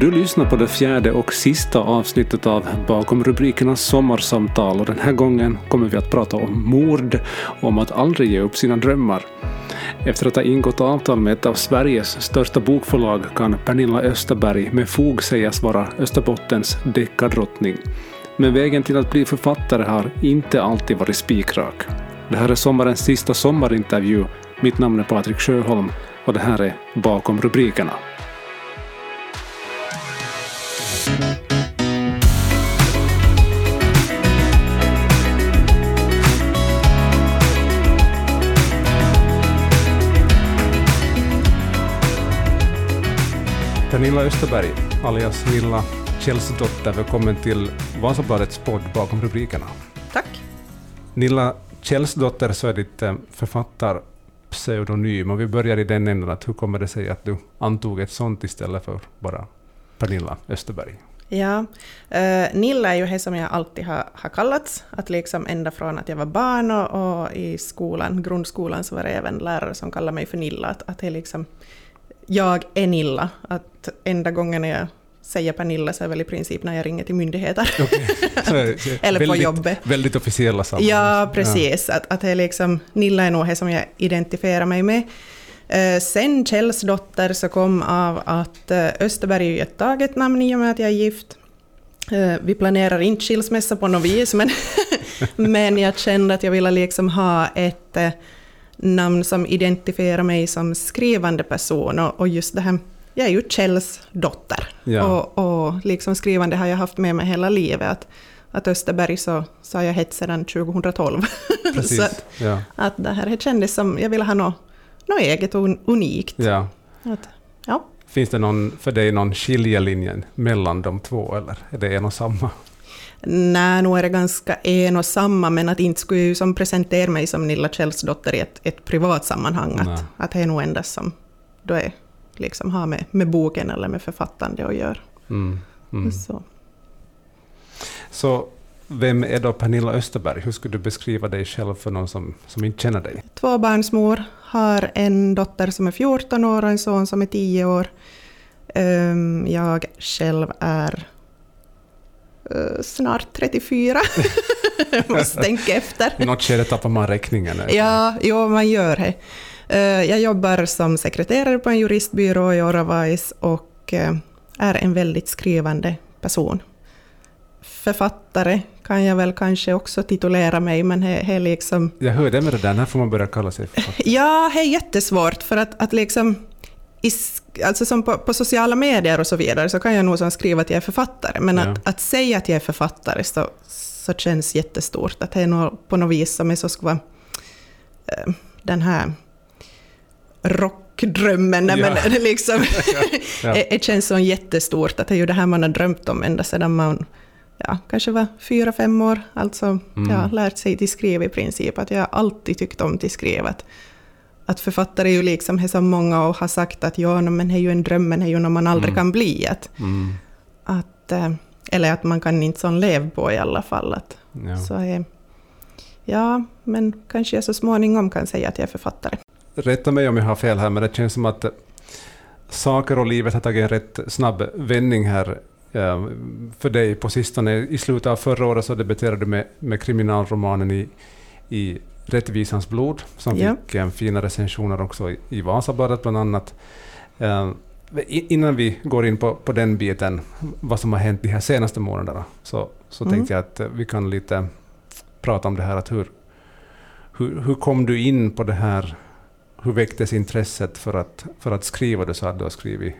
Du lyssnar på det fjärde och sista avsnittet av Bakom rubrikernas sommarsamtal och den här gången kommer vi att prata om mord och om att aldrig ge upp sina drömmar. Efter att ha ingått avtal med ett av Sveriges största bokförlag kan Pernilla Österberg med fog sägas vara Österbottens deckardrottning. Men vägen till att bli författare har inte alltid varit spikrak. Det här är sommarens sista sommarintervju. Mitt namn är Patrik Sjöholm och det här är Bakom rubrikerna. Pernilla Österberg, alias Nilla Källsdotter, välkommen till Vasabladets podd Bakom rubrikerna. Tack. Nilla Källsdotter så är ditt eh, författarpseudonym, och vi börjar i den änden att hur kommer det sig att du antog ett sånt istället för bara Pernilla Österberg? Ja, uh, Nilla är ju det som jag alltid har, har kallats, att liksom ända från att jag var barn och, och, i skolan, grundskolan så var det även lärare som kallade mig för Nilla, att, att det liksom jag är Nilla, att enda gången jag säger Pernilla så är väl i princip när jag ringer till myndigheter. Okay. Eller väldigt, på jobbet. Väldigt officiella sammanhang. Ja, precis. Ja. Att, att det är liksom, Nilla är nog det som jag identifierar mig med. Uh, sen Källsdotter så kom av att uh, Österberg är ju ett taget namn i och med att jag är gift. Uh, vi planerar inte skilsmässa på något vis, men, men jag kände att jag ville liksom ha ett namn som identifierar mig som skrivande person och, och just det här jag är ju Kjells dotter. Ja. Och, och liksom skrivande har jag haft med mig hela livet. Att, att Österberg så, har jag hett sedan 2012. Precis, att, ja. att det här kändes som, jag ville ha något, något eget och unikt. Ja. Att, ja. Finns det någon, för dig någon skiljelinje mellan de två, eller är det en och samma? Nej, nog är det ganska en och samma, men att inte skulle som presentera mig som Nilla Kjells dotter i ett, ett privat sammanhang. Att, att det är nog endast som då är, liksom har med, med boken eller med författande att göra. Mm, mm. Så. Så vem är då Pernilla Österberg? Hur skulle du beskriva dig själv för någon som, som inte känner dig? Tvåbarnsmor, har en dotter som är 14 år och en son som är 10 år. Ehm, jag själv är uh, snart 34. jag måste tänka efter. I något skede tappar man räkningen. Ja, jo, man gör det. Uh, jag jobbar som sekreterare på en juristbyrå i Oravais och uh, är en väldigt skrivande person. Författare kan jag väl kanske också titulera mig, men det är liksom... Jag hörde med det där, när får man börja kalla sig författare? Ja, det är jättesvårt, för att, att liksom i, alltså som på, på, sociala medier och så vidare så kan jag nog som skriva att jag är författare, men ja. att, att säga att jag är författare så, så känns jättestort. Att det är nog på något vis som är så ska vara äh, den här rockdrömmen, ja. men det liksom, ja. det känns så jättestort att det är ju det här man har drömt om ända sedan man ja, kanske var fyra, fem år, alltså mm. ja, lärt sig till skriva i princip, att jag alltid tyckt om till skriva att författare är ju liksom är så många och har sagt att ja, men det är ju en dröm, men det är ju något man aldrig mm. kan bli. Att, mm. att, eh, eller att man kan inte sån leva på i alla fall. Att, ja. Så är, ja, men kanske jag så småningom kan säga att jag är författare. Rätta mig om jag har fel här, men det känns som att saker och livet har tagit en rätt snabb vändning här för dig på sistone. I slutet av förra året så debuterade du med, med kriminalromanen i, i Rättvisans blod, som ja. fick um, fina recensioner också i, i Vasabladet bland annat. Uh, innan vi går in på, på den biten, vad som har hänt de här senaste månaderna, så, så mm. tänkte jag att uh, vi kan lite prata om det här, att hur, hur, hur kom du in på det här, hur väcktes intresset för att, för att skriva? Du sa att du har skrivit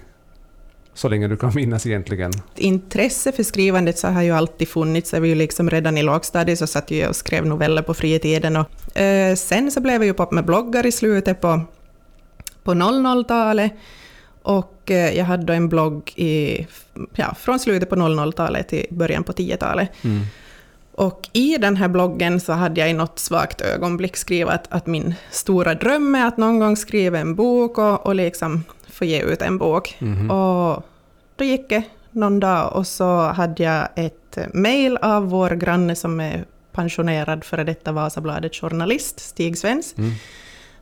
så länge du kan minnas egentligen? Intresse för skrivandet så har ju alltid funnits. Jag var ju liksom redan i lågstadiet så satt jag och skrev noveller på fritiden. Och, eh, sen så blev jag ju pop med bloggar i slutet på, på 00-talet. Och eh, jag hade en blogg i, ja, från slutet på 00-talet till början på 10-talet. Mm. Och i den här bloggen så hade jag i något svagt ögonblick skrivit att, att min stora dröm är att någon gång skriva en bok och, och liksom få ge ut en bok. Mm. Och då gick det någon dag och så hade jag ett mejl av vår granne som är pensionerad före detta Vasabladet journalist, Stig Svens. Mm.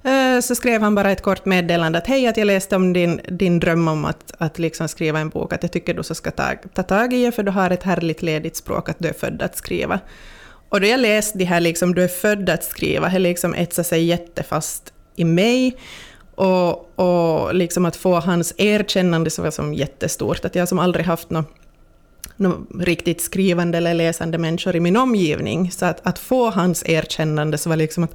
Eh, Så skrev han bara ett kort meddelande att hej, att jag läste om din, din dröm om att, att liksom skriva en bok, att jag tycker du så ska ta, ta tag i det, för du har ett härligt ledigt språk, att du är född att skriva. Och då jag läste det här, liksom, du är född att skriva, det liksom etsade sig jättefast i mig. Och, och liksom att få hans erkännande så var som jättestort, att jag som aldrig haft något någon riktigt skrivande eller läsande människor i min omgivning. Så att, att få hans erkännande så var liksom att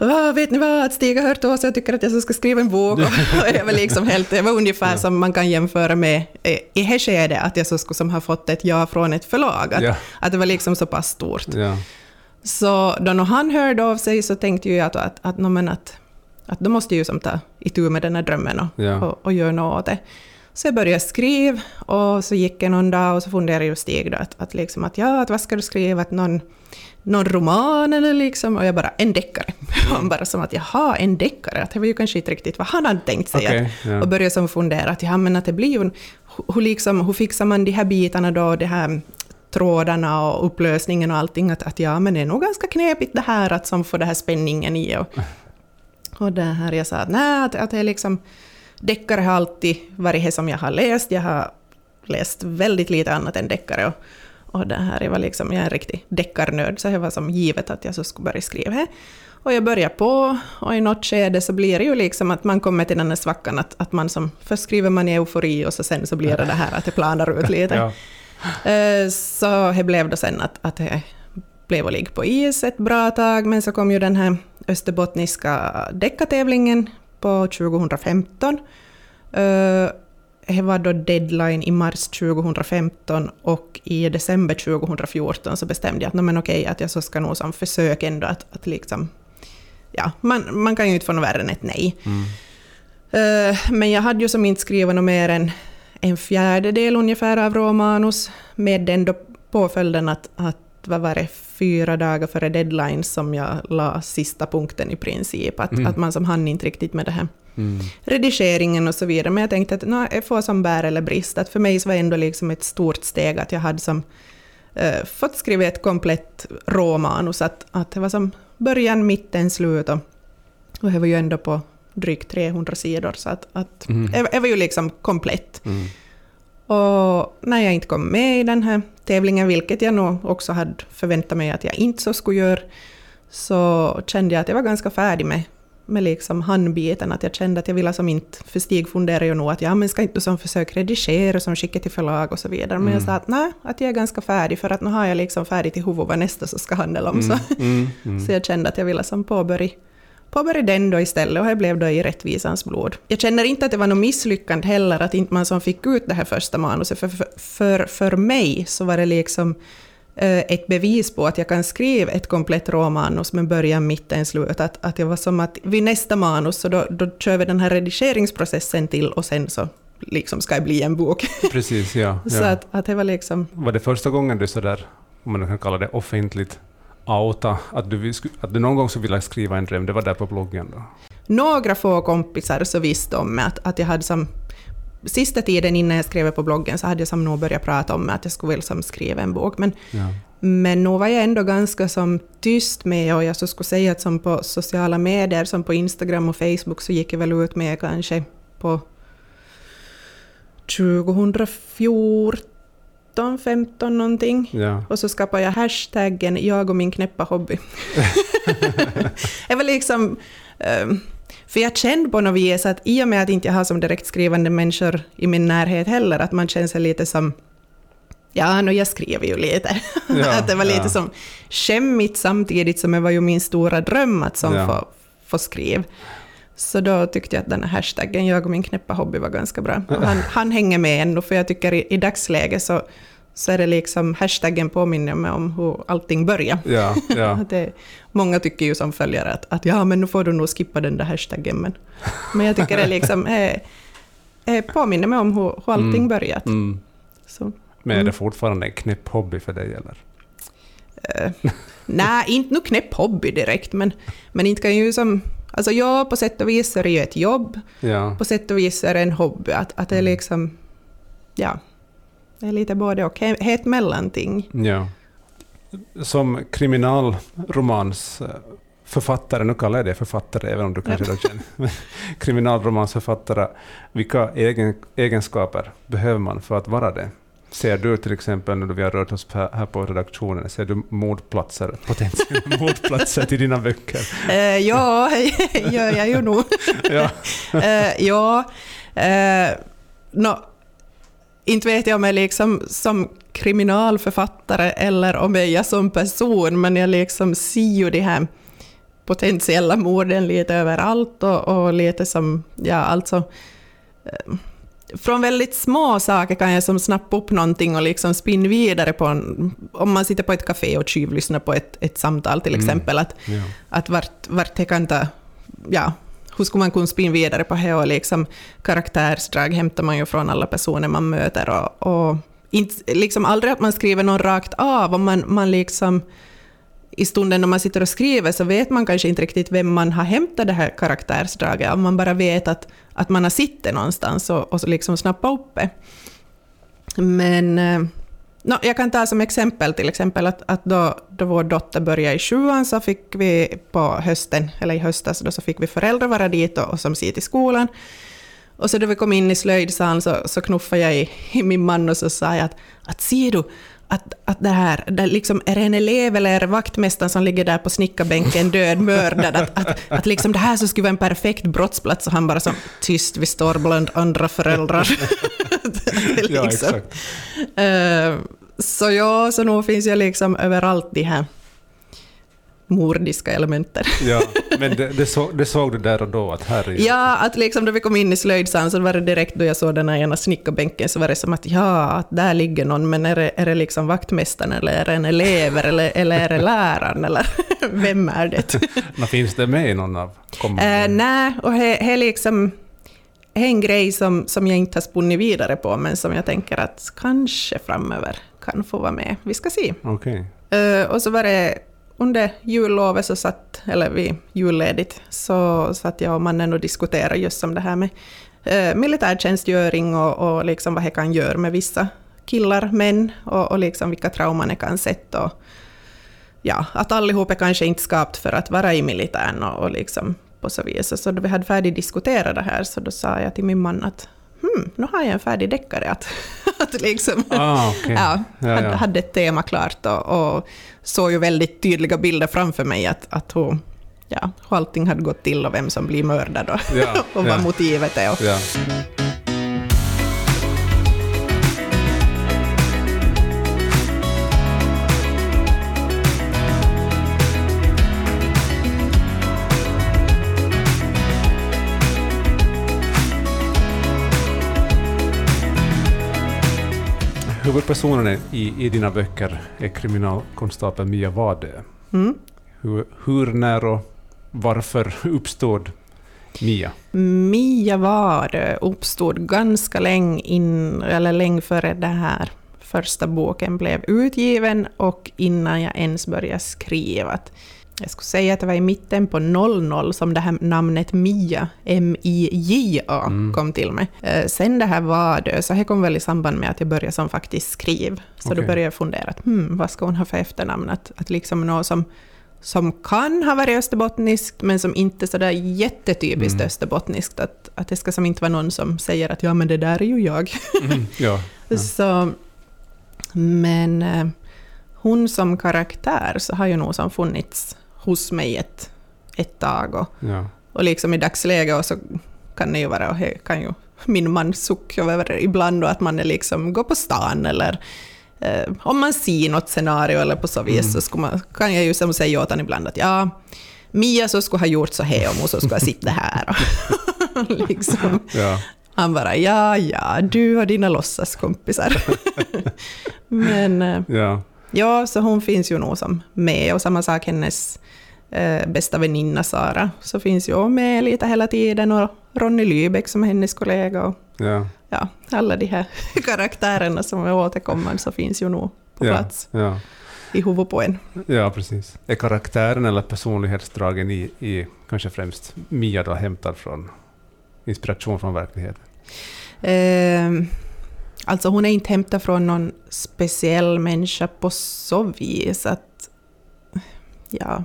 "Ah, ”Vet ni vad, att Stig har hört av sig och tycker att jag ska skriva en bok”. Och det var, liksom helt, det var ungefär som man kan jämföra med eh, i det skedet, att jag så skulle som ha fått ett ja från ett förlag. Att, Ja. att det var liksom så pass stort. Ja. Så då när han hörde av sig så tänkte ju jag att, att, att, no, att, att då måste jag ju som ta itu med den här drömmen och, Ja. och, och göra något åt det. Så jag började skriva och så gick det någon dag och så funderade jag Stig då att, att, liksom att ja, att vad ska du skriva, att någon, någon roman eller liksom, och jag bara en deckare. Han bara som att jaha, en deckare, att det var ju kanske inte riktigt vad han hade tänkt sig. Okej, att, ja. Och började som fundera att ja, men att det blir ju, hur, liksom, hur fixar man de här bitarna då, det här trådarna och upplösningen och allting, att, att ja, men det är nog ganska knepigt det här att som får det här spänningen i och, och det här jag sa att nej, att, att är liksom, deckare har alltid varit det som jag har läst, jag har läst väldigt lite annat än deckare och, och det här jag var liksom, jag är en riktig deckarnörd, så det var som givet att jag så skulle börja skriva det. Och jag börjar på, och i något skede så blir det ju liksom att man kommer till den här svackan att, att man som, först skriver man i eufori och så sen så blir det det här att det planar ut lite. Ja. Eh, Så det blev då sen att, att det blev att ligga på is ett bra tag, men så kom ju den här österbottniska deckartävlingen på 2015. Eh, Det var då deadline i mars 2015 och i december 2014 så bestämde jag att "Nå, men okej, att jag så ska nog som försök ändå att, att liksom... Ja, man, man kan ju inte få något värre än ett nej. Mm. Eh, Men jag hade ju som inte skrivit något mer än en fjärdedel ungefär av romanus med den då påföljden att, att vad var det, fyra dagar före deadline som jag la sista punkten i princip. Att, Mm. att man som hann inte riktigt med det här Mm. redigeringen och så vidare. Men jag tänkte att nå, jag får som bär eller brist. Att för mig så var det ändå liksom ett stort steg att jag hade som eh, fått skriva ett komplett romanus. Att, att det var som början, mitten, slut och, och det var ju ändå på drygt 300 sidor. Så att, att Mm. det, det var ju liksom komplett. Mm. Och när jag inte kom med i den här tävlingen, vilket jag nog också hade förväntat mig att jag inte så skulle göra, så kände jag att jag var ganska färdig med, med liksom handbiten. Att jag kände att jag ville som inte, för Stig funderade ju nog att ja, men ska inte du som försöka redigera och som skicka till förlag och så vidare. Men jag Mm. sa att nej, att jag är ganska färdig för att nu har jag liksom färdigt i huvudet vad nästa så ska handla om. Så, Mm. Mm. Mm. så jag kände att jag ville som påbörja, påbörja den då istället och det blev då i rättvisans blod. Jag känner inte att det var något misslyckande heller att inte man som fick ut det här första manuset, för, för, för, för mig så var det liksom eh, ett bevis på att jag kan skriva ett komplett råmanus med början, mitten, slut. Att, att jag var som att vid nästa manus så då, då kör vi den här redigeringsprocessen till och sen så liksom ska det bli en bok. Precis, ja. så ja. att, att det var liksom... Var det första gången du sådär, om man kan kalla det offentligt, outa att du, att du någon gång så ville skriva en dröm, det var där på bloggen då? några få kompisar så visste om att, att jag hade som... Sista tiden innan jag skrev på bloggen så hade jag som nog börjat prata om att jag skulle vilja som skriva en bok. Men, Ja. men nu var jag ändå ganska som tyst med och jag så skulle säga att som på sociala medier, som på Instagram och Facebook så gick jag väl ut med kanske på 2014, 15 någonting. Ja. Och så skapade jag hashtaggen jag och min knäppa hobby. det var liksom... ehm, för jag kände på något vis att i och med att inte jag har som direkt skrivande människor i min närhet heller, att man känner sig lite som... Ja, no, jag skriver ju lite. Ja, att det var lite ja. som skämmigt samtidigt som det var ju min stora dröm att som Ja. få, få skriva. Så då tyckte jag att den här hashtaggen jag och min knäppa hobby var ganska bra. Och han, han hänger med ännu, för jag tycker i, i dagsläget så, så är det liksom hashtaggen påminner mig om hur allting börjar. Ja, ja. Det, många tycker ju som följare att, att ja, men nu får du nog skippa den där hashtaggen. Men, men jag tycker det liksom eh, eh, påminner mig om hur, hur allting Mm. börjat. Mm. Så, Men är det Mm. fortfarande en knäpp hobby för dig eller? eh, nej, inte nog knäpp hobby direkt, men, men inte kan ju som... Alltså ja, på sätt och vis är det ju ett jobb, Ja. på sätt och vis är det en hobby. Att, att det är Mm. liksom... Ja, det är lite både och. Ett mellanting. ja. Som kriminalromansförfattare författare, nu kallar jag det författare även om du kanske då känner kriminalromansförfattare, vilka egen, egenskaper behöver man för att vara det? Ser du till exempel när vi har rört oss här på redaktionen, ser du mordplatser, potentiella mordplatser till dina böcker? Uh, ja, gör jag ju nog. ja. uh, ja uh, no, inte vet jag om jag liksom som kriminalförfattare eller om jag är som person, men jag liksom ser ju de här potentiella morden lite överallt och, och lite som, ja alltså från väldigt små saker kan jag som snappa upp någonting och liksom spinna vidare på en, om man sitter på ett café och tjuvlyssnar på ett, ett samtal till mm. exempel, mm. att, ja. att vart, vart det kan ta, ja, hur skulle man kunna spinna vidare på det och liksom karaktärsdrag hämtar man ju från alla personer man möter och, och inte, liksom aldrig att man skriver någon rakt av, om man, man liksom i stunden när man sitter och skriver så vet man kanske inte riktigt vem man har hämtat det här karaktärsdraget, om man bara vet att, att man har sitter någonstans och, och liksom snappat upp det. Men eh, no, jag kan ta som exempel till exempel att, att då, då vår dotter började i sjuan så fick vi på hösten, eller i höstas, då så fick vi föräldrar vara dit och, och som ser till skolan. Och så då vi kom in i slöjdsalen så, så knuffade jag i, i, min man och så sa jag att, att ser du, att, att det här, det liksom, är det en elev eller är det vaktmästaren som ligger där på snickarbänken död mördad? Att, att, att liksom det här så skulle vara en perfekt brottsplats och han bara så tyst, vi står bland andra föräldrar. liksom. ja, exakt. Uh, så ja, så nog finns jag liksom överallt de här mordiska elementer. ja, men det, det, så, det, såg du där och då att här är Ja, att liksom då vi kom in i slöjdsalen så var det direkt då jag såg den här ena snickarbänken så var det som att ja, att där ligger någon, men är det, är det liksom vaktmästaren eller är det en elev eller, eller är det läraren eller vem är det? Men finns det med i någon av kommande? Uh, nej, och det är liksom en grej som, som jag inte har spunnit vidare på, men som jag tänker att kanske framöver kan få vara med. Vi ska se. Okay. Uh, och så var det under jullovet, så satt, eller vid julledigt, så satt jag och mannen och diskuterade just om det här med eh, militärtjänstgöring och, och liksom vad det kan göra med vissa killar, män, och, och liksom vilka trauman det kan sätta. Och, ja, att allihop är kanske inte skapt för att vara i militären och, och liksom på så vis. Så då vi hade färdigt diskuterat det här så då sa jag till min man att hmm, nu har jag en färdig deckare. Att, att liksom, ah, okay. ja, ja, hade, hade ett tema klart och, och såg ju väldigt tydliga bilder framför mig att, att hon, ja, hur allting hade gått till och vem som blir mördad och, ja, och vad motivet är. Och, Huvudpersonen i, i dina böcker är kriminalkonstapel Mia Wadö. Mm. Hur, hur, när och varför uppstod Mia? Mia Wadö uppstod ganska länge, in, eller länge före det här första boken blev utgiven och innan jag ens började skriva jag skulle säga att det var i mitten på 00 som det här namnet Mia, M-I-J-A, mm. kom till mig. Eh, sen det här var det, så det kom väl i samband med att jag började som faktiskt skriv. Så okay. då började jag fundera, att, hmm, vad ska hon ha för efternamn? Att, att liksom något som, som kan ha varit österbottniskt, men som inte är sådär jättetypiskt mm. österbottniskt. Att, att det ska som inte vara någon som säger att ja, men det där är ju jag. Mm. Ja, ja. så, men eh, hon som karaktär så har ju nog som funnits hos mig ett, ett tag. Och, ja. och liksom i dagsläget så kan det ju vara, och kan ju min man sucka över ibland, och att man är liksom, går på stan eller eh, om man ser något scenario eller på så vis mm. så man, kan jag ju som säga åt honom ibland att ja, Mia så skulle ha gjort så här och så skulle ha sitta här. liksom. ja. Han bara ja, ja, du och dina låtsaskompisar. Men eh, ja. Ja, så hon finns ju nog som med och samma sak hennes eh, bästa väninna Sara, så finns ju med lite hela tiden, och Ronny Lybeck som är hennes kollega. Och, ja. ja, alla de här karaktärerna som är återkommande så finns ju nog på ja, plats. Ja. I huvudet på en. Ja, precis. Är karaktären eller personlighetsdragen i, i kanske främst Mia då hämtad från inspiration från verkligheten? Eh, alltså hon är inte hämtad från någon speciell människa på så vis att... Ja,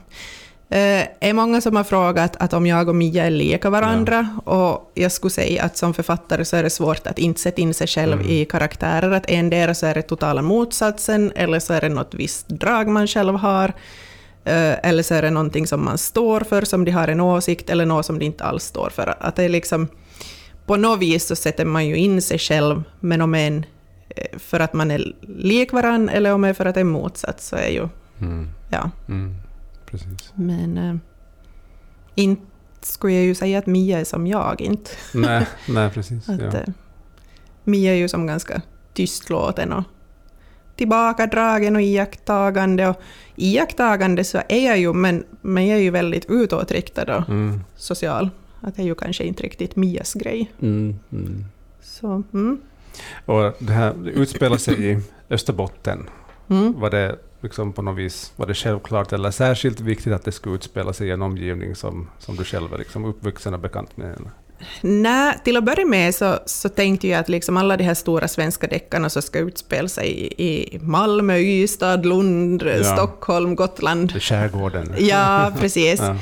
Eh, är många som har frågat att om jag och Mia är lika varandra, och jag skulle säga att som författare så är det svårt att inte sätta in sig själv Mm. i karaktärer, att endera så är det totala motsatsen, eller så är det något visst drag man själv har, eh, eller så är det någonting som man står för, som de har en åsikt, eller något som de inte alls står för. Att det är liksom, på något vis så sätter man ju in sig själv, men om en eh, för att man är lik varann, eller om det är för att det är motsats, så är ju, Mm. ja. Mm. Precis. Men äh, inte skulle jag ju säga att Mia är som jag, inte. nej, nej, precis. Att, ja. eh, Mia är ju som ganska tystlåten och tillbakadragen och iakttagande. Och iakttagande så är jag ju, men, men jag är ju väldigt utåtriktad och Mm. social. Att det är ju kanske inte riktigt Mias grej. Mm. Mm. Så, mm. Och det här det utspelar sig i Österbotten. Mm. Var det liksom på något vis var det självklart eller särskilt viktigt att det skulle utspela sig i en omgivning som, som du själv är liksom uppvuxen och bekant med? Eller? Nej, till att börja med så, så tänkte jag att liksom alla de här stora svenska deckarna som ska utspela sig i, i Malmö, Ystad, Lund, Ja. Stockholm, Gotland. Det är skärgården? Ja, precis. Ja.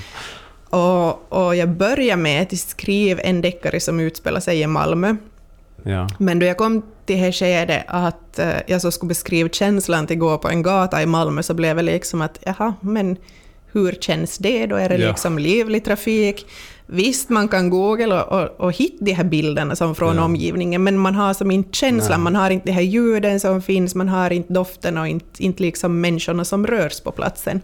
Och, och jag började med att skriva en deckare som utspelar sig i Malmö. ja. Men då jag kom till det här skedet att eh, jag så skulle beskriva känslan till att gå på en gata i Malmö så blev det liksom att jaha, men hur känns det? Då är det Ja. liksom livlig trafik. Visst, man kan googla och, och, och hitta de här bilderna som från Ja. omgivningen, men man har som inte känslan, man har inte de här ljuden som finns, man har inte doften och inte, inte liksom människorna som rörs på platsen.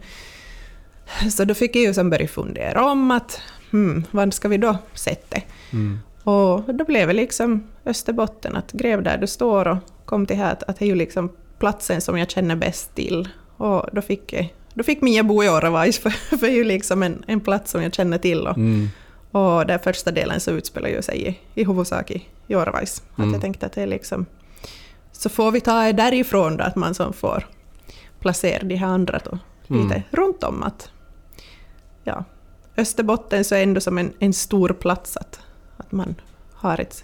Så då fick jag ju som börja fundera om att hmm, vad ska vi då sätta? Mm. Och då blev det liksom Österbotten, att gräv där du står och kom till här att, att det är ju liksom platsen som jag känner bäst till. Och då fick, då fick Mia bo i Oravais, för, för det är ju liksom en, en plats som jag känner till. Och, Mm. och den första delen så utspelar ju sig i, i huvudsak i, i Oravais. Att Mm. jag tänkte att det är liksom... Så får vi ta det därifrån då, att man som får placera de här andra då, lite Mm. runt om. Att, ja, Österbotten så är ändå som en, en stor plats att, att man har ett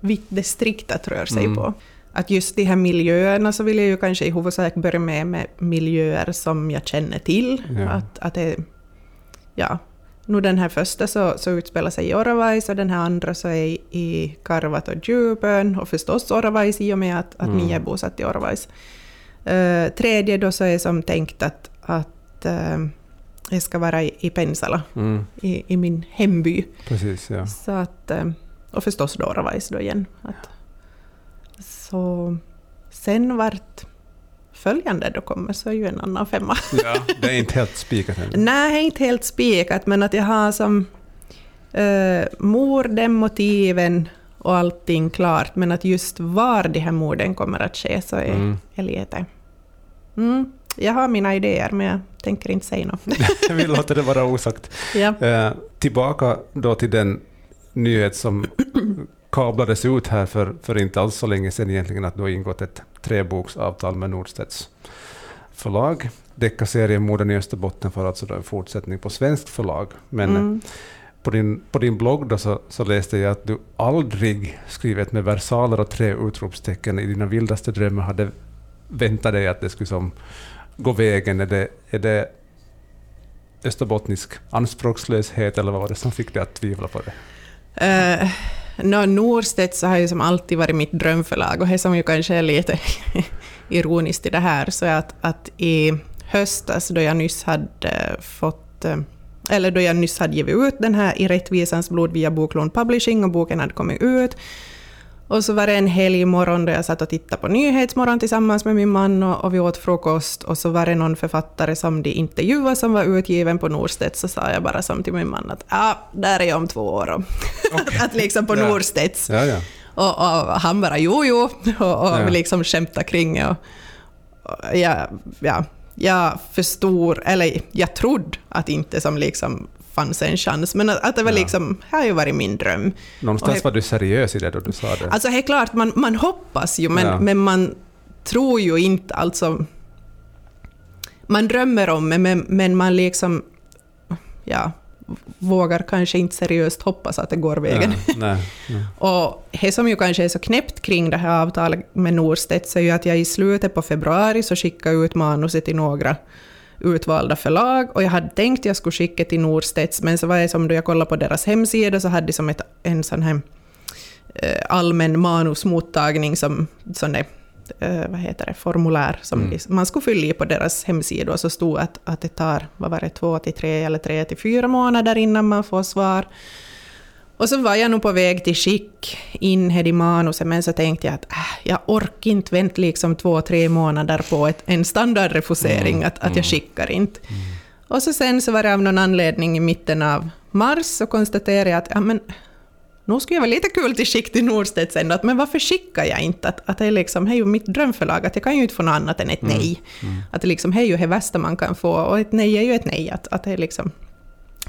vitt distrikt att röra sig Mm. på. Att just de här miljöerna så vill jag ju kanske i huvudsak börja med, med miljöer som jag känner till. Ja. Att, att det, ja, nu den här första så, så utspelar sig i Oravais och den här andra så är i, Karvat och Djupön och förstås Oravais i och med att, att Mm. Mia är bosatt i Oravais. Uh, tredje då så är som tänkt att, att uh, jag ska vara i, i Pensala, Mm. i, i min hemby. Precis, ja. Så att, eh, och förstås då Oravais då igen. Att, så sen vart följande då kommer så är ju en annan femma. ja. Det är inte helt spikat än. Nej, inte helt spikat, men att jag har som eh, morden, motiven och allting klart, men att just var de här morden kommer att ske så är, Mm. är lite... Mm, jag har mina idéer, men jag tänker inte säga något. Vi låter det vara osagt. ja. Eh, tillbaka då till den nyhet som kablades ut här för, för inte alls så länge sedan egentligen, att du har ingått ett treboksavtal med Nordstedts förlag. Deckarserien Morden i Österbotten får alltså då en fortsättning på svenskt förlag. Men Mm. på, din, på din blogg då så, så läste jag att du aldrig skrivit med versaler och tre utropstecken i dina vildaste drömmar hade väntat dig att det skulle som gå vägen. Är det, är det österbottnisk anspråkslöshet eller vad var det som fick dig att tvivla på det? Uh, no, Norstedt så har ju som alltid varit mitt drömförlag och det som ju kanske är lite ironiskt i det här så är att, att i höstas då jag nyss hade fått eh, eller då jag nyss hade givit ut den här I rättvisans blod via Boklån Publishing och boken hade kommit ut. Och så var det en helgmorgon då jag satt och tittade på Nyhetsmorgon tillsammans med min man och, och vi åt frukost och så var det någon författare som de intervjuade som var utgiven på Norstedt så sa jag bara som till min man att ah, där är jag om två år. Och att liksom på Ja. Norstedts. Ja, ja. Och, och han bara jo, jo, och, och Ja. liksom skämtade kring och, och ja, ja, jag förstod, eller jag trodde att inte som liksom fanns en chans, men att, att det var liksom, det har ju varit min dröm. Någonstans Och- var du seriös i det då du sa det. Alltså är klart, man, man hoppas ju, men, men man tror ju inte alltså... Man drömmer om det, men, men man liksom... Ja, vågar kanske inte seriöst hoppas att det går vägen. Ja, nej, nej. Och det som ju kanske är så knäppt kring det här avtalet med Norstedt så är ju att jag i slutet på februari så skickade ut manuset till några utvalda förlag och jag hade tänkt jag skulle skicka till Norstedts men så var det som då jag kollade på deras hemsida så hade de som ett, en sån här eh, allmän manusmottagning som sån där, eh, vad heter det, formulär som Mm. man skulle fylla i på deras hemsida och så stod att, att det tar, vad var det, två till tre eller tre till fyra månader innan man får svar. Och så var jag nog på väg till skick in här i manuset, men så tänkte jag att äh, jag orkar inte vänta liksom två, tre månader på ett, en standardrefusering, Mm, att, att mm. jag skickar inte. Och så sen så var det av någon anledning i mitten av mars så konstaterade jag att ja, men, nu skulle jag vara lite kul till skick till Norstedts ändå, att, men varför skickar jag inte? Att, att det, är liksom, ju mitt drömförlag, att jag kan ju inte få något annat än ett Mm, nej. mm. Att det liksom, ju det värsta man kan få, och ett nej är ju ett nej. Att, att det är liksom,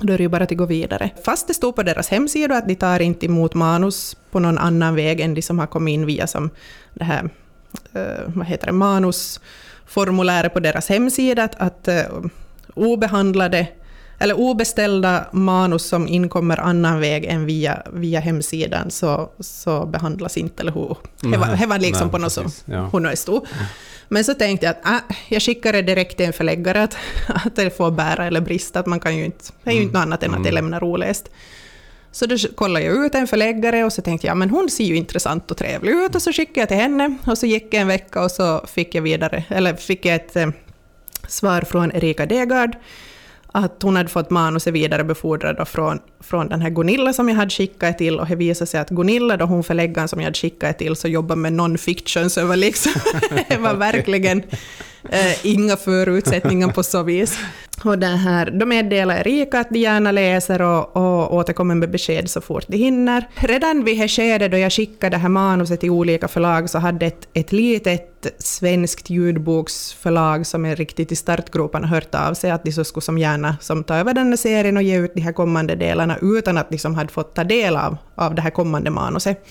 då är det ju bara att gå vidare. Fast det står på deras hemsida att de tar inte emot manus på någon annan väg än de som har kommit in via som det här, eh, vad heter det, manusformuläret på deras hemsida, att, att eh, obehandlade eller obeställda manus som inkommer annan väg än via, via hemsidan så, så behandlas inte, eller hur? Det var, liksom Nej, på något som precis, ja. hon. Men så tänkte jag att äh, jag skickar det direkt till en förläggare, att, att det får bära eller brista, att man kan ju inte, det är ju inte något annat än att det Mm. lämnar oläst. Så då kollade jag ut en förläggare och så tänkte jag, men hon ser ju intressant och trevlig ut, och så skickade jag till henne, och så gick en vecka och så fick jag vidare, eller fick jag ett eh, svar från Erika Degard, att hon hade fått manuset vidarebefordrat från, från den här Gunilla som jag hade skickat till, och det visade sig att Gunilla, då hon förläggaren som jag hade skickat till, så jobbar med non-fiction, så det var liksom, det var verkligen eh, inga förutsättningar på så vis. Och det här, då meddelar Erika att de gärna läser och, och återkommer med besked så fort de hinner. Redan vid det skedet då jag skickade det här manuset till olika förlag så hade ett, ett litet svenskt ljudboksförlag som är riktigt i startgroparna hört av sig att de så skulle som gärna som ta över den här serien och ge ut de här kommande delarna utan att liksom hade fått ta del av, av det här kommande manuset.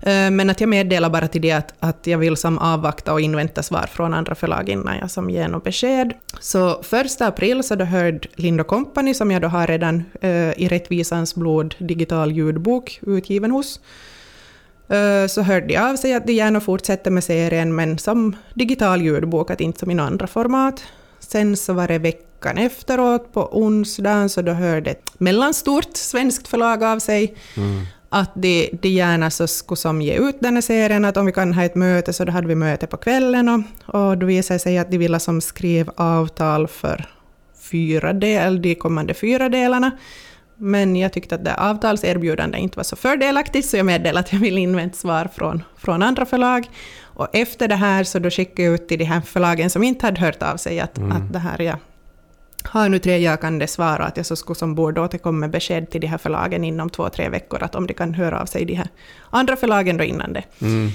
Eh, men att jag meddelar bara till det att, att jag vill som avvakta och invänta svar från andra förlag innan jag som ger något besked. Så första april så då hörde Lind Company, som jag då har redan eh, i Rättvisans blod digital ljudbok utgiven hos, eh, så hörde de av sig att de gärna fortsätter med serien men som digital ljudbok, att inte som i några andra format. Sen så var det veckan efteråt, på onsdagen, så då hörde ett mellanstort svenskt förlag av sig Mm. att de, de gärna så skulle som ge ut den här serien, att om vi kan ha ett möte, så då hade vi möte på kvällen och, och då visade det sig att de ville som skriva avtal för fyra del, de kommande fyra delarna. Men jag tyckte att det avtalserbjudandet inte var så fördelaktigt, så jag meddelade att jag vill invänta svar från, från andra förlag. Och efter det här så då skickade jag ut till de här förlagen som inte hade hört av sig att, Mm. att det här jag har nu tre jakande svar och att jag så skulle som borde återkomma med besked till de här förlagen inom två, tre veckor, att om de kan höra av sig de här andra förlagen då innan det. Mm.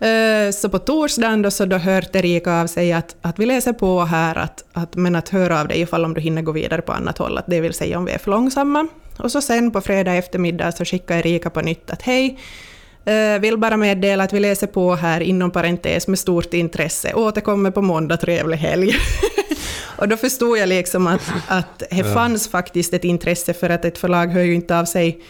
Eh, Så på torsdagen då, så då hörde Erika av sig att, att vi läser på här, att, att, men att höra av dig ifall om du hinner gå vidare på annat håll, att det vill säga om vi är för långsamma. Och så sen på fredag eftermiddag så skickade Erika på nytt att hej, eh, vill bara meddela att vi läser på här inom parentes med stort intresse, återkommer på måndag, trevlig helg. Och då förstod jag liksom att, att det fanns faktiskt ett intresse för att ett förlag hör ju inte av sig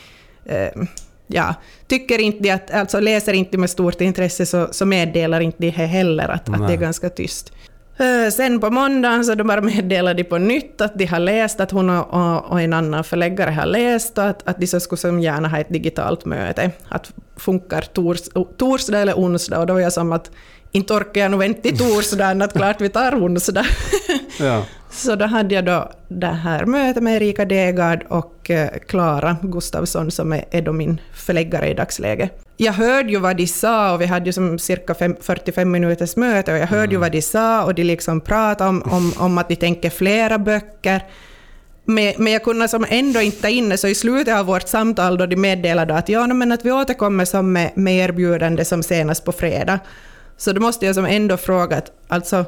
eh, ja, tycker inte de att, alltså läser inte med stort intresse så, så meddelar inte de heller att, att det är ganska tyst. Eh, Sen på måndagen så då bara meddelade de på nytt att de har läst, att hon och, och, och en annan förläggare har läst och att, att de så skulle som gärna ha ett digitalt möte. Att funkar tors, torsdag eller onsdag och då var jag som att inte orkar jag nog vänta till torsdagen, att klart vi tar onsdag. Ja. Så då hade jag då det här mötet med Erika Degard och eh, Klara Gustafsson som är, är då min förläggare i dagsläget. Jag hörde ju vad de sa och vi hade ju som cirka fem, 45 minuters möte och jag hörde ju vad de sa och de liksom pratade om, om, om att de tänker flera böcker. Men, men jag kunde som ändå inte ta in det, så i slutet av vårt samtal då de meddelade att, ja, men att vi återkommer som med, med erbjudande som senast på fredag. Så då måste jag som ändå fråga, att, alltså,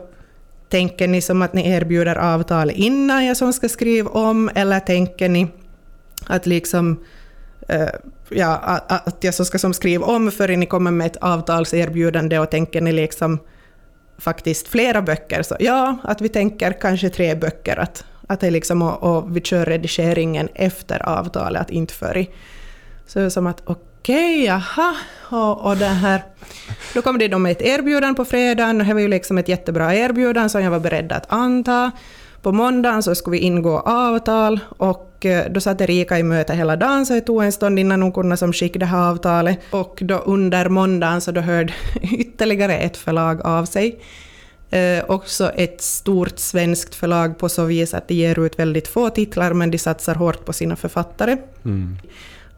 tänker ni som att ni erbjuder avtal innan jag som ska skriva om, eller tänker ni att liksom Uh, ja, att, jag så ska som skriva om förrän ni kommer med ett avtalserbjudande och tänker ni liksom faktiskt flera böcker? Så ja, att vi tänker kanske tre böcker, att, att det liksom och, och vi kör redigeringen efter avtalet, att inte före. Så det är som att okej, Okej, jaha, och, och det här. Då kom det då med ett erbjudande på fredagen, och det var ju liksom ett jättebra erbjudande som jag var beredd att anta. på måndagen så skulle vi ingå avtal och eh, då satt Erika i möte hela dagen så det tog en stund innan hon kunde som skicka det här avtalet. Och då under måndagen så då hörde ytterligare ett förlag av sig. Eh, också ett stort svenskt förlag på så vis att de ger ut väldigt få titlar men de satsar hårt på sina författare. Mm.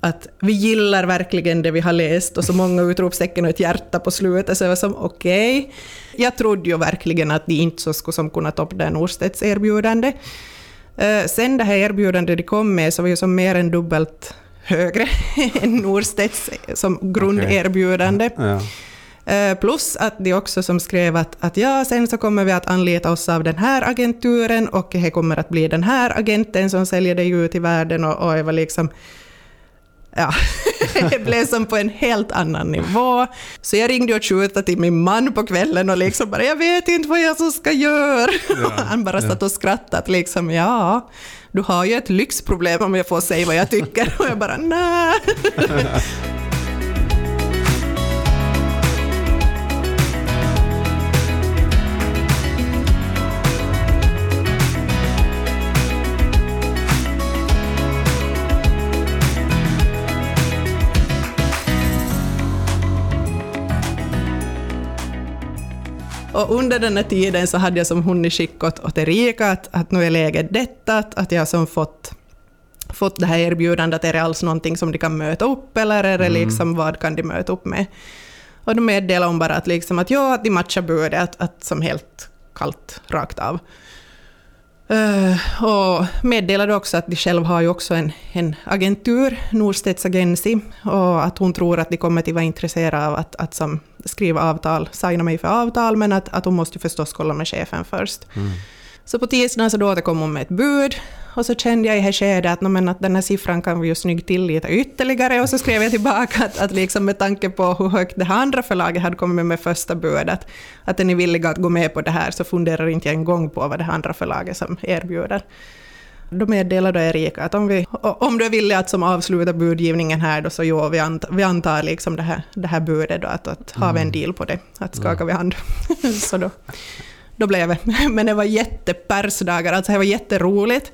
Att vi gillar verkligen det vi har läst och så många utropstecken och ett hjärta på slutet. Så jag var som okej. Okay. Jag trodde ju verkligen att de inte så skulle som kunna toppa det Norstedts erbjudande. Eh, sen det här erbjudandet de kom med så var ju som mer än dubbelt högre än Norstedts som grunderbjudande. Okay. Ja. Eh, plus att de också som skrev att, att ja, sen så kommer vi att anlita oss av den här agenturen och det kommer att bli den här agenten som säljer det ut i världen och, och jag var liksom Ja, det blev som på en helt annan nivå. Så jag ringde och tjutade till min man på kvällen och liksom bara ”jag vet inte vad jag så ska göra”. Ja, Han bara satt och skrattade liksom ”ja, du har ju ett lyxproblem om jag får säga vad jag tycker” och jag bara ”nej”. Och under den här tiden så hade jag som hunnit skicka åt, åt Erika att, att nu är läget detta, att, att jag som fått fått det här erbjudandet, är det alls någonting som de kan möta upp eller är det mm. liksom vad kan de möta upp med? Och då meddelade hon bara att, liksom att ja, att de matchar budet, att, att som helt kallt, rakt av. Uh, och meddelade också att de själva har ju också en, en agentur, Norstedts Agency, och att hon tror att de kommer att vara intresserade av att, att som skriva avtal, signa mig för avtal, men att, att hon måste förstås kolla med chefen först. Mm. Så på tisdagen så då återkom hon med ett bud och så kände jag i det skedet att, men att den här siffran kan vi ju snyggt till lite ytterligare och så skrev jag tillbaka att, att liksom med tanke på hur högt det här andra förlaget hade kommit med första budet, att är ni villiga att gå med på det här så funderar inte jag en gång på vad det andra förlaget som erbjuder. Då meddelade Erika att om, vi, om du är villig att som avsluta budgivningen här då så jo, vi, ant, vi antar liksom det, här, det här budet då, att, att har vi en mm. deal på det, att skakar vi hand. så då, då blev det. Men det var jättepersdagar, alltså det var jätteroligt.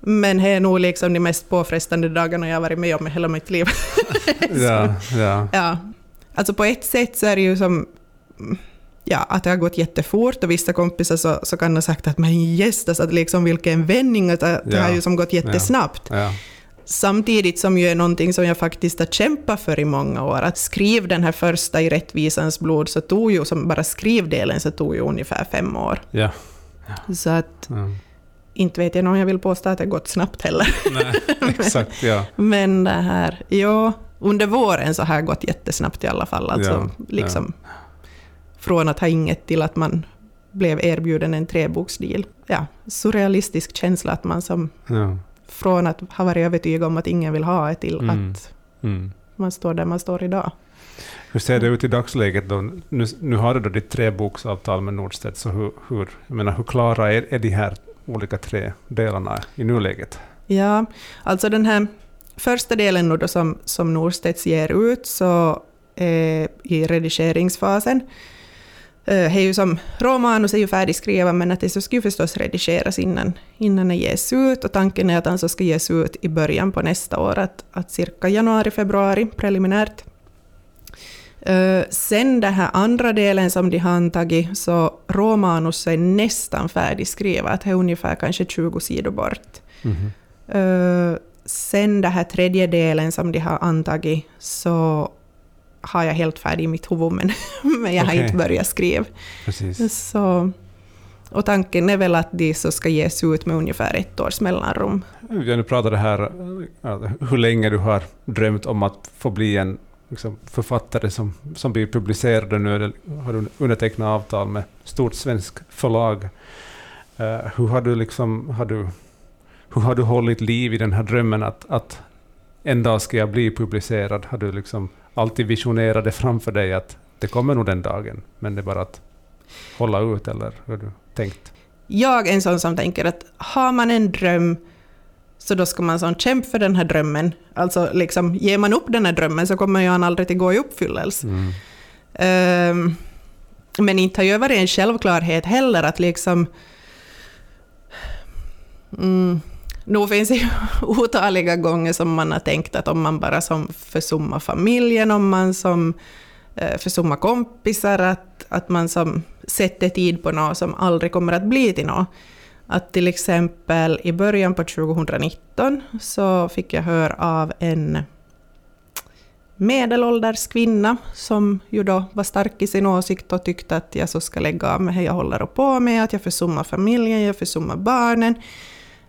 Men det är nog liksom de mest påfrestande dagarna jag har varit med om i hela mitt liv. ja, ja. ja. Alltså på ett sätt så är det ju som ja, att det har gått jättefort och vissa kompisar så, så kan ha sagt att men yes, alltså, att liksom vilken vändning, att det ja. har ju som gått jättesnabbt. Ja. Ja. Samtidigt som ju är någonting som jag faktiskt har kämpat för i många år, att skriv den här första i Rättvisans blod, så tog ju, som bara skrivdelen, så tog ju ungefär fem år. Ja. Så att, inte vet jag om jag vill påstå att det gått snabbt heller. Nej, exakt, ja. Men det här, ja, under våren så har det gått jättesnabbt i alla fall. Alltså, liksom, från att ha inget till att man blev erbjuden en treboksdeal. Ja, surrealistisk känsla att man som... Ja. Från att ha varit övertygad om att ingen vill ha det till mm. att mm. man står där man står idag. Hur ser det ut i dagsläget då? Nu, nu har du då ditt treboksavtal med Nordstedt, så hur, hur, jag menar, hur klara är, är de här olika tre delarna i nuläget? Ja, alltså den här första delen då som, som Norstedts ger ut, så är i redigeringsfasen, eh, det är ju som, råmanus är ju färdigskriven men att det så ska ju förstås redigeras innan, innan det ges ut och tanken är att den så ska ges ut i början på nästa år, att, att cirka januari, februari preliminärt. Uh, sen den här andra delen som de har antagit, så råmanus är nästan färdigskrivet, det är ungefär kanske 20 sidor bort. Mm sen den här tredje delen som de har antagit, så har jag helt färdig i mitt huvud, men, men jag okay. har inte börjat skriva. Precis. Så, och tanken är väl att de så ska ges ut med ungefär ett års mellanrum. Nu pratade här hur länge du har drömt om att få bli en liksom, författare som, som blir publicerade Nu har du undertecknat avtal med stort svenskt förlag. Uh, hur, har du liksom, har du, hur har du hållit liv i den här drömmen att, att en dag ska jag bli publicerad? Har du liksom alltid det framför dig att det kommer nog den dagen, men det är bara att hålla ut, eller hur har du tänkt? Jag är en sån som tänker att har man en dröm så då ska man kämpa för den här drömmen. Alltså liksom, ger man upp den här drömmen så kommer ju han aldrig att gå i uppfyllelse. Mm. Um, men inte har ju varit en självklarhet heller att liksom Mm. Nog finns det ju otaliga gånger som man har tänkt att om man bara som försummar familjen, om man som eh, försummar kompisar, att, att man som sätter tid på något som aldrig kommer att bli till något. Att till exempel i början på 2019 så fick jag höra av en medelålders kvinna som ju då var stark i sin åsikt och tyckte att jag så ska lägga av med det jag håller på med, att jag försummar familjen, jag försummar barnen.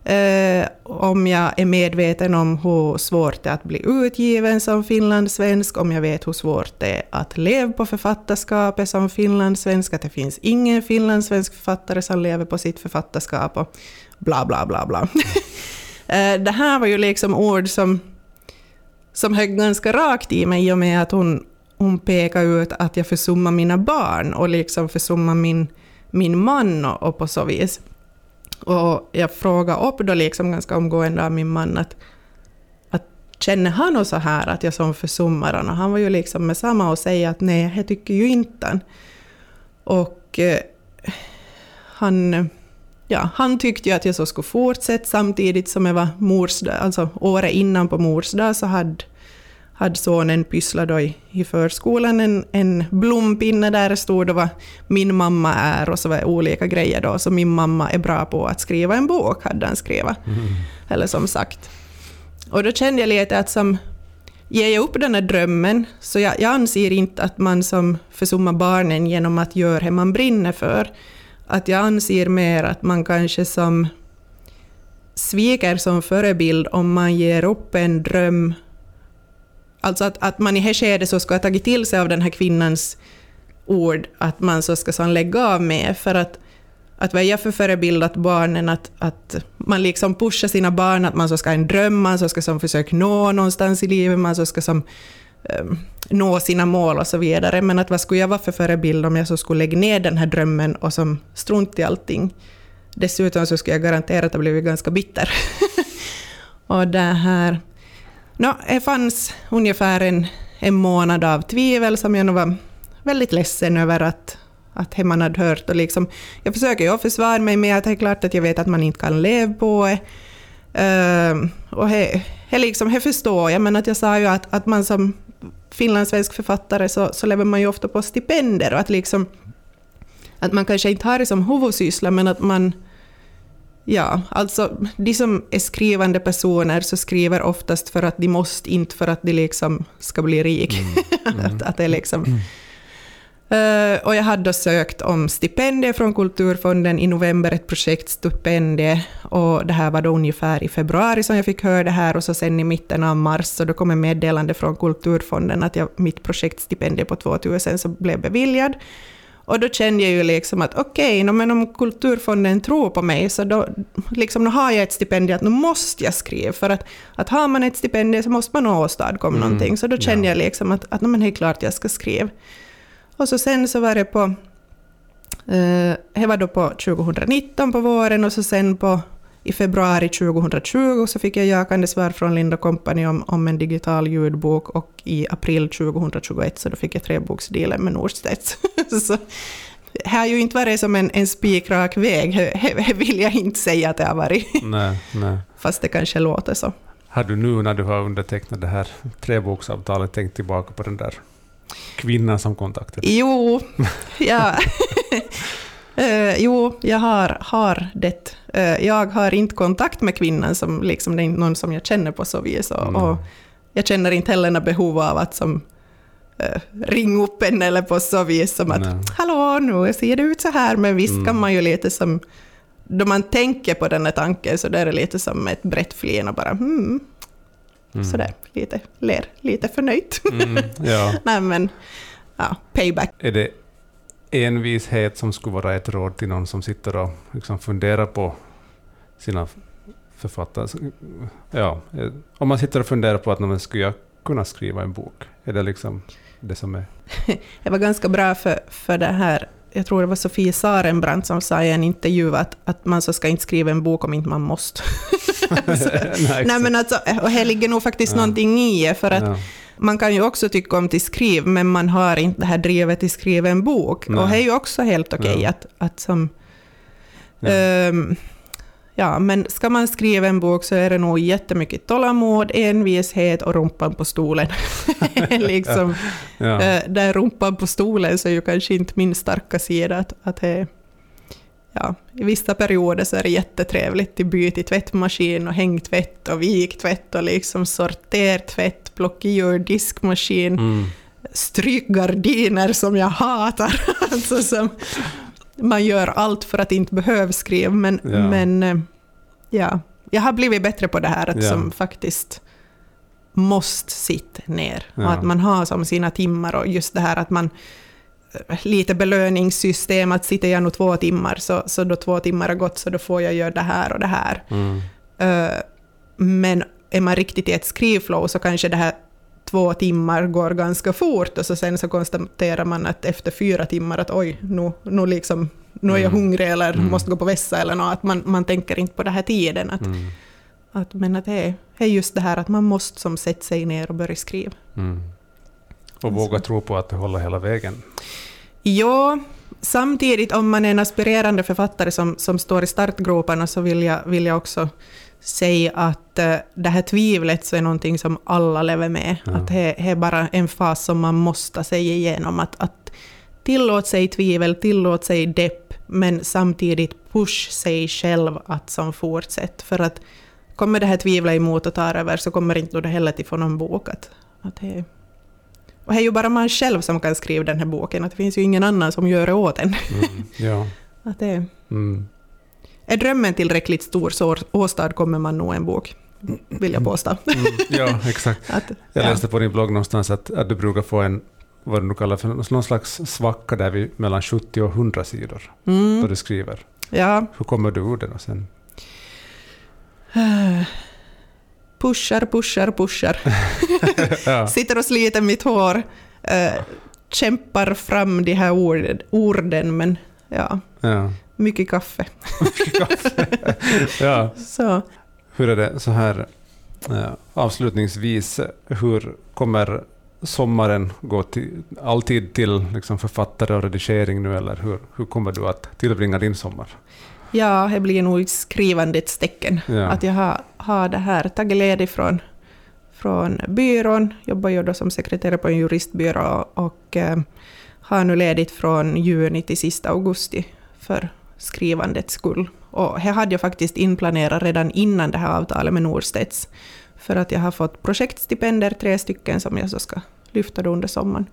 Eh, om jag är medveten om hur svårt det är att bli utgiven som finlandssvensk, om jag vet hur svårt det är att leva på författarskapet som finlandssvensk, att det finns ingen finlandssvensk författare som lever på sitt författarskap och bla bla bla bla. eh, det här var ju liksom ord som, som högg ganska rakt i mig i och med att hon, hon pekade ut att jag försummar mina barn och liksom försummar min, min man och, och på så vis. Och jag frågade upp då liksom ganska omgående av min man att, att känner han och så här att jag som försummar honom? Han var ju liksom med samma och säga att nej, jag tycker ju inte Och eh, han, ja, han tyckte ju att jag så skulle fortsätta samtidigt som jag var mors alltså året innan på mors dag så hade hade sonen pysslat då i, i förskolan, en, en blompinne där det stod vad min mamma är och så var olika grejer då. Så min mamma är bra på att skriva en bok, hade han skrivit. Mm. Eller som sagt. Och då kände jag lite att som, ger jag upp den här drömmen, så jag, jag anser inte att man som försummar barnen genom att göra det man brinner för. Att jag anser mer att man kanske som sviker som förebild om man ger upp en dröm Alltså att, att man i det skedet så ska ha tagit till sig av den här kvinnans ord, att man så ska sån lägga av med, för att att vad är jag för förebild att barnen, att, att man liksom pushar sina barn, att man så ska ha en dröm, man så ska som försöka nå någonstans i livet, man så ska som um, nå sina mål och så vidare. Men att vad skulle jag vara för förebild om jag så skulle lägga ner den här drömmen och som strunt i allting. Dessutom så skulle jag garantera att jag blivit ganska bitter. och det här... No, det fanns ungefär en, en månad av tvivel som jag nog var väldigt ledsen över att, att man hade hört. Och liksom, jag försöker ju försvara mig med att det är klart att jag vet att man inte kan leva på det. Uh, och det, det, liksom, det förstår jag, men att jag sa ju att, att man som finlandssvensk författare så, så lever man ju ofta på stipendier och att, liksom, att man kanske inte har det som huvudsyssla men att man Ja, alltså de som är skrivande personer så skriver oftast för att de måste, inte för att de liksom ska bli rik. Mm. Mm. att, att det liksom... Mm. Uh, och jag hade då sökt om stipendier från Kulturfonden i november, ett projektstipendie. Och det här var då ungefär i februari som jag fick höra det här och så sen i mitten av mars så då kom ett meddelande från Kulturfonden att jag, mitt projektstipendium på 2000 så blev beviljad. Och då kände jag ju liksom att okej, okay, men om Kulturfonden tror på mig så då, liksom, då har jag ett stipendium att nu måste jag skriva. För att, att har man ett stipendium så måste man åstadkomma mm, någonting. Så då kände ja. jag liksom att, att men det är klart jag ska skriva. Och så sen så var det på, eh, det var då på 2019 på våren och så sen på i februari 2020 så fick jag jakande svar från Linda Company om, om en digital ljudbok och i april 2021 så då fick jag treboksdealen med Norstedts. så det har ju inte varit som en, en spikrak väg, det vill jag inte säga att det har varit. Nej, nej. Fast det kanske låter så. Har du nu när du har undertecknat det här treboksavtalet tänkt tillbaka på den där kvinnan som kontaktade? Jo, ja. Uh, jo, jag har, har det. Uh, jag har inte kontakt med kvinnan, som liksom, det är inte någon som jag känner på så vis. Och, mm. och jag känner inte heller något behov av att som, uh, ringa upp en eller på så vis som att Nej. ”Hallå, nu ser det ut så här”, men visst mm. kan man ju lite som... Då man tänker på den här tanken så det är det lite som ett brett flin och bara hmm, mm. sådär, lite, ler lite förnöjt. Mm, ja. Nej men, ja, payback. Är det envishet som skulle vara ett råd till någon som sitter och liksom funderar på sina författare. Ja, om man sitter och funderar på att man skulle jag kunna skriva en bok? Är det liksom det som är... det var ganska bra för, för det här, jag tror det var Sofie Sarenbrant som sa i en intervju att, att man så ska inte skriva en bok om inte man måste. så, nej, nej, men alltså, och här ligger nog faktiskt ja. någonting i för att ja man kan ju också tycka om till skriv, men man har inte det här drivet till skriva en bok. Nej. Och det är ju också helt okej okay ja. att, att som... Um, Ja, men ska man skriva en bok så är det nog jättemycket tålamod, envishet och rumpan på stolen. liksom, Ja. eh, där rumpan på stolen så är ju kanske inte min starka sida. Att, att det, ja, I vissa perioder så är det jättetrevligt till byt i tvättmaskin och hängtvätt och viktvätt och liksom sortertvätt, plocka ur diskmaskin, Mm. strykgardiner som jag hatar. alltså som, man gör allt för att inte behöva skriva, men, Ja. men eh, ja, jag har blivit bättre på det här, att Ja. som faktiskt måste sitta ner. Ja. Och att man har som sina timmar och just det här att man eh, lite belöningssystem, att sitter jag nu två timmar, så, så då två timmar har gått så då får jag göra det här och det här. Mm. Eh, Men är man riktigt i ett skrivflow så kanske det här två timmar går ganska fort och så sen så konstaterar man att efter fyra timmar att oj, nu, nu, liksom, nu är jag Mm. hungrig eller Mm. måste gå på vässa eller något. Att man, man tänker inte på den här tiden. Att, Mm. att, men att det är, just det här att man måste som sätta sig ner och börja skriva. Mm. Och våga tro på att det håller hela vägen. Ja, samtidigt om man är en aspirerande författare som, som står i startgroparna så vill jag, vill jag också säga att eh, det här tvivlet så är någonting som alla lever med. Ja. Att det är bara en fas som man måste säga igenom. Att, att tillåt sig tvivel, tillåt sig depp, men samtidigt push sig själv att som fortsätt. För att kommer det här tvivlet emot och tar över så kommer inte det heller till få någon bok. Att, att det, och det är ju bara man själv som kan skriva den här boken, att det finns ju ingen annan som gör det åt en. Mm. Ja. Att det, Mm. Är drömmen tillräckligt stor så åstadkommer man nog en bok, vill jag påstå. Mm. Ja, exakt. Att, Jag ja. läste på din blogg någonstans att, att du brukar få en, vad du nu kallar för, någon slags svacka där vid mellan 70 och 100 sidor då Mm, du skriver. ja. Hur kommer du ur det då sen? Pushar, pushar, pushar. Ja. Sitter och sliter mitt hår. eh, kämpar fram de här ord, orden, men ja, Ja. Mycket kaffe. ja. Så, Hur är det så här eh, avslutningsvis, hur kommer sommaren gå till, alltid till liksom författare och redigering nu eller hur, hur kommer du att tillbringa din sommar? ja, det blir nog skrivandets tecken. Ja. Att jag har, har det här tagit ledigt från, från byrån, jobbar ju då som sekreterare på en juristbyrå och eh, har nu ledigt från juni till sista augusti för skrivandets skull. Och det hade jag faktiskt inplanerat redan innan det här avtalet med Norstedts, för att jag har fått projektstipendier, tre stycken, som jag så ska lyfta då under sommaren.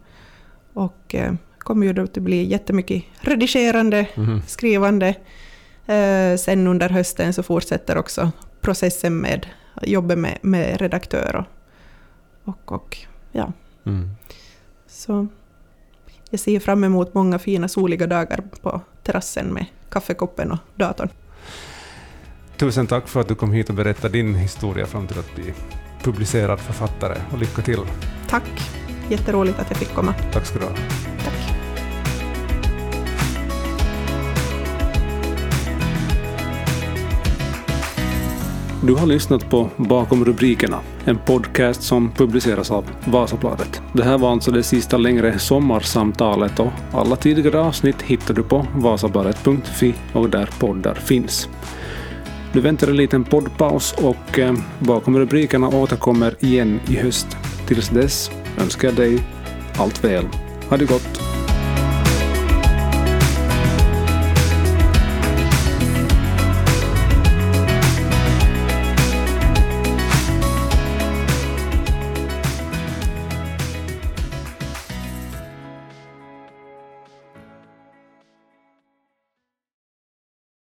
Och eh, kommer ju då att bli jättemycket redigerande, Mhm. skrivande. Eh, sen under hösten så fortsätter också processen med jobbet med, med redaktör och, och, och ja, Mm. så jag ser fram emot många fina soliga dagar på terrassen med kaffekoppen och datorn. Tusen tack för att du kom hit och berättade din historia fram till att bli publicerad författare och lycka till. Tack! Jätteroligt att jag fick komma. Tack ska du ha. Tack! Du har lyssnat på Bakom rubrikerna, en podcast som publiceras av Vasabladet. Det här var alltså det sista längre sommarsamtalet och alla tidigare avsnitt hittar du på vasabladet.fi och där poddar finns. Nu väntar en liten poddpaus och eh, Bakom rubrikerna återkommer igen i höst. Tills dess önskar jag dig allt väl. Ha det gott!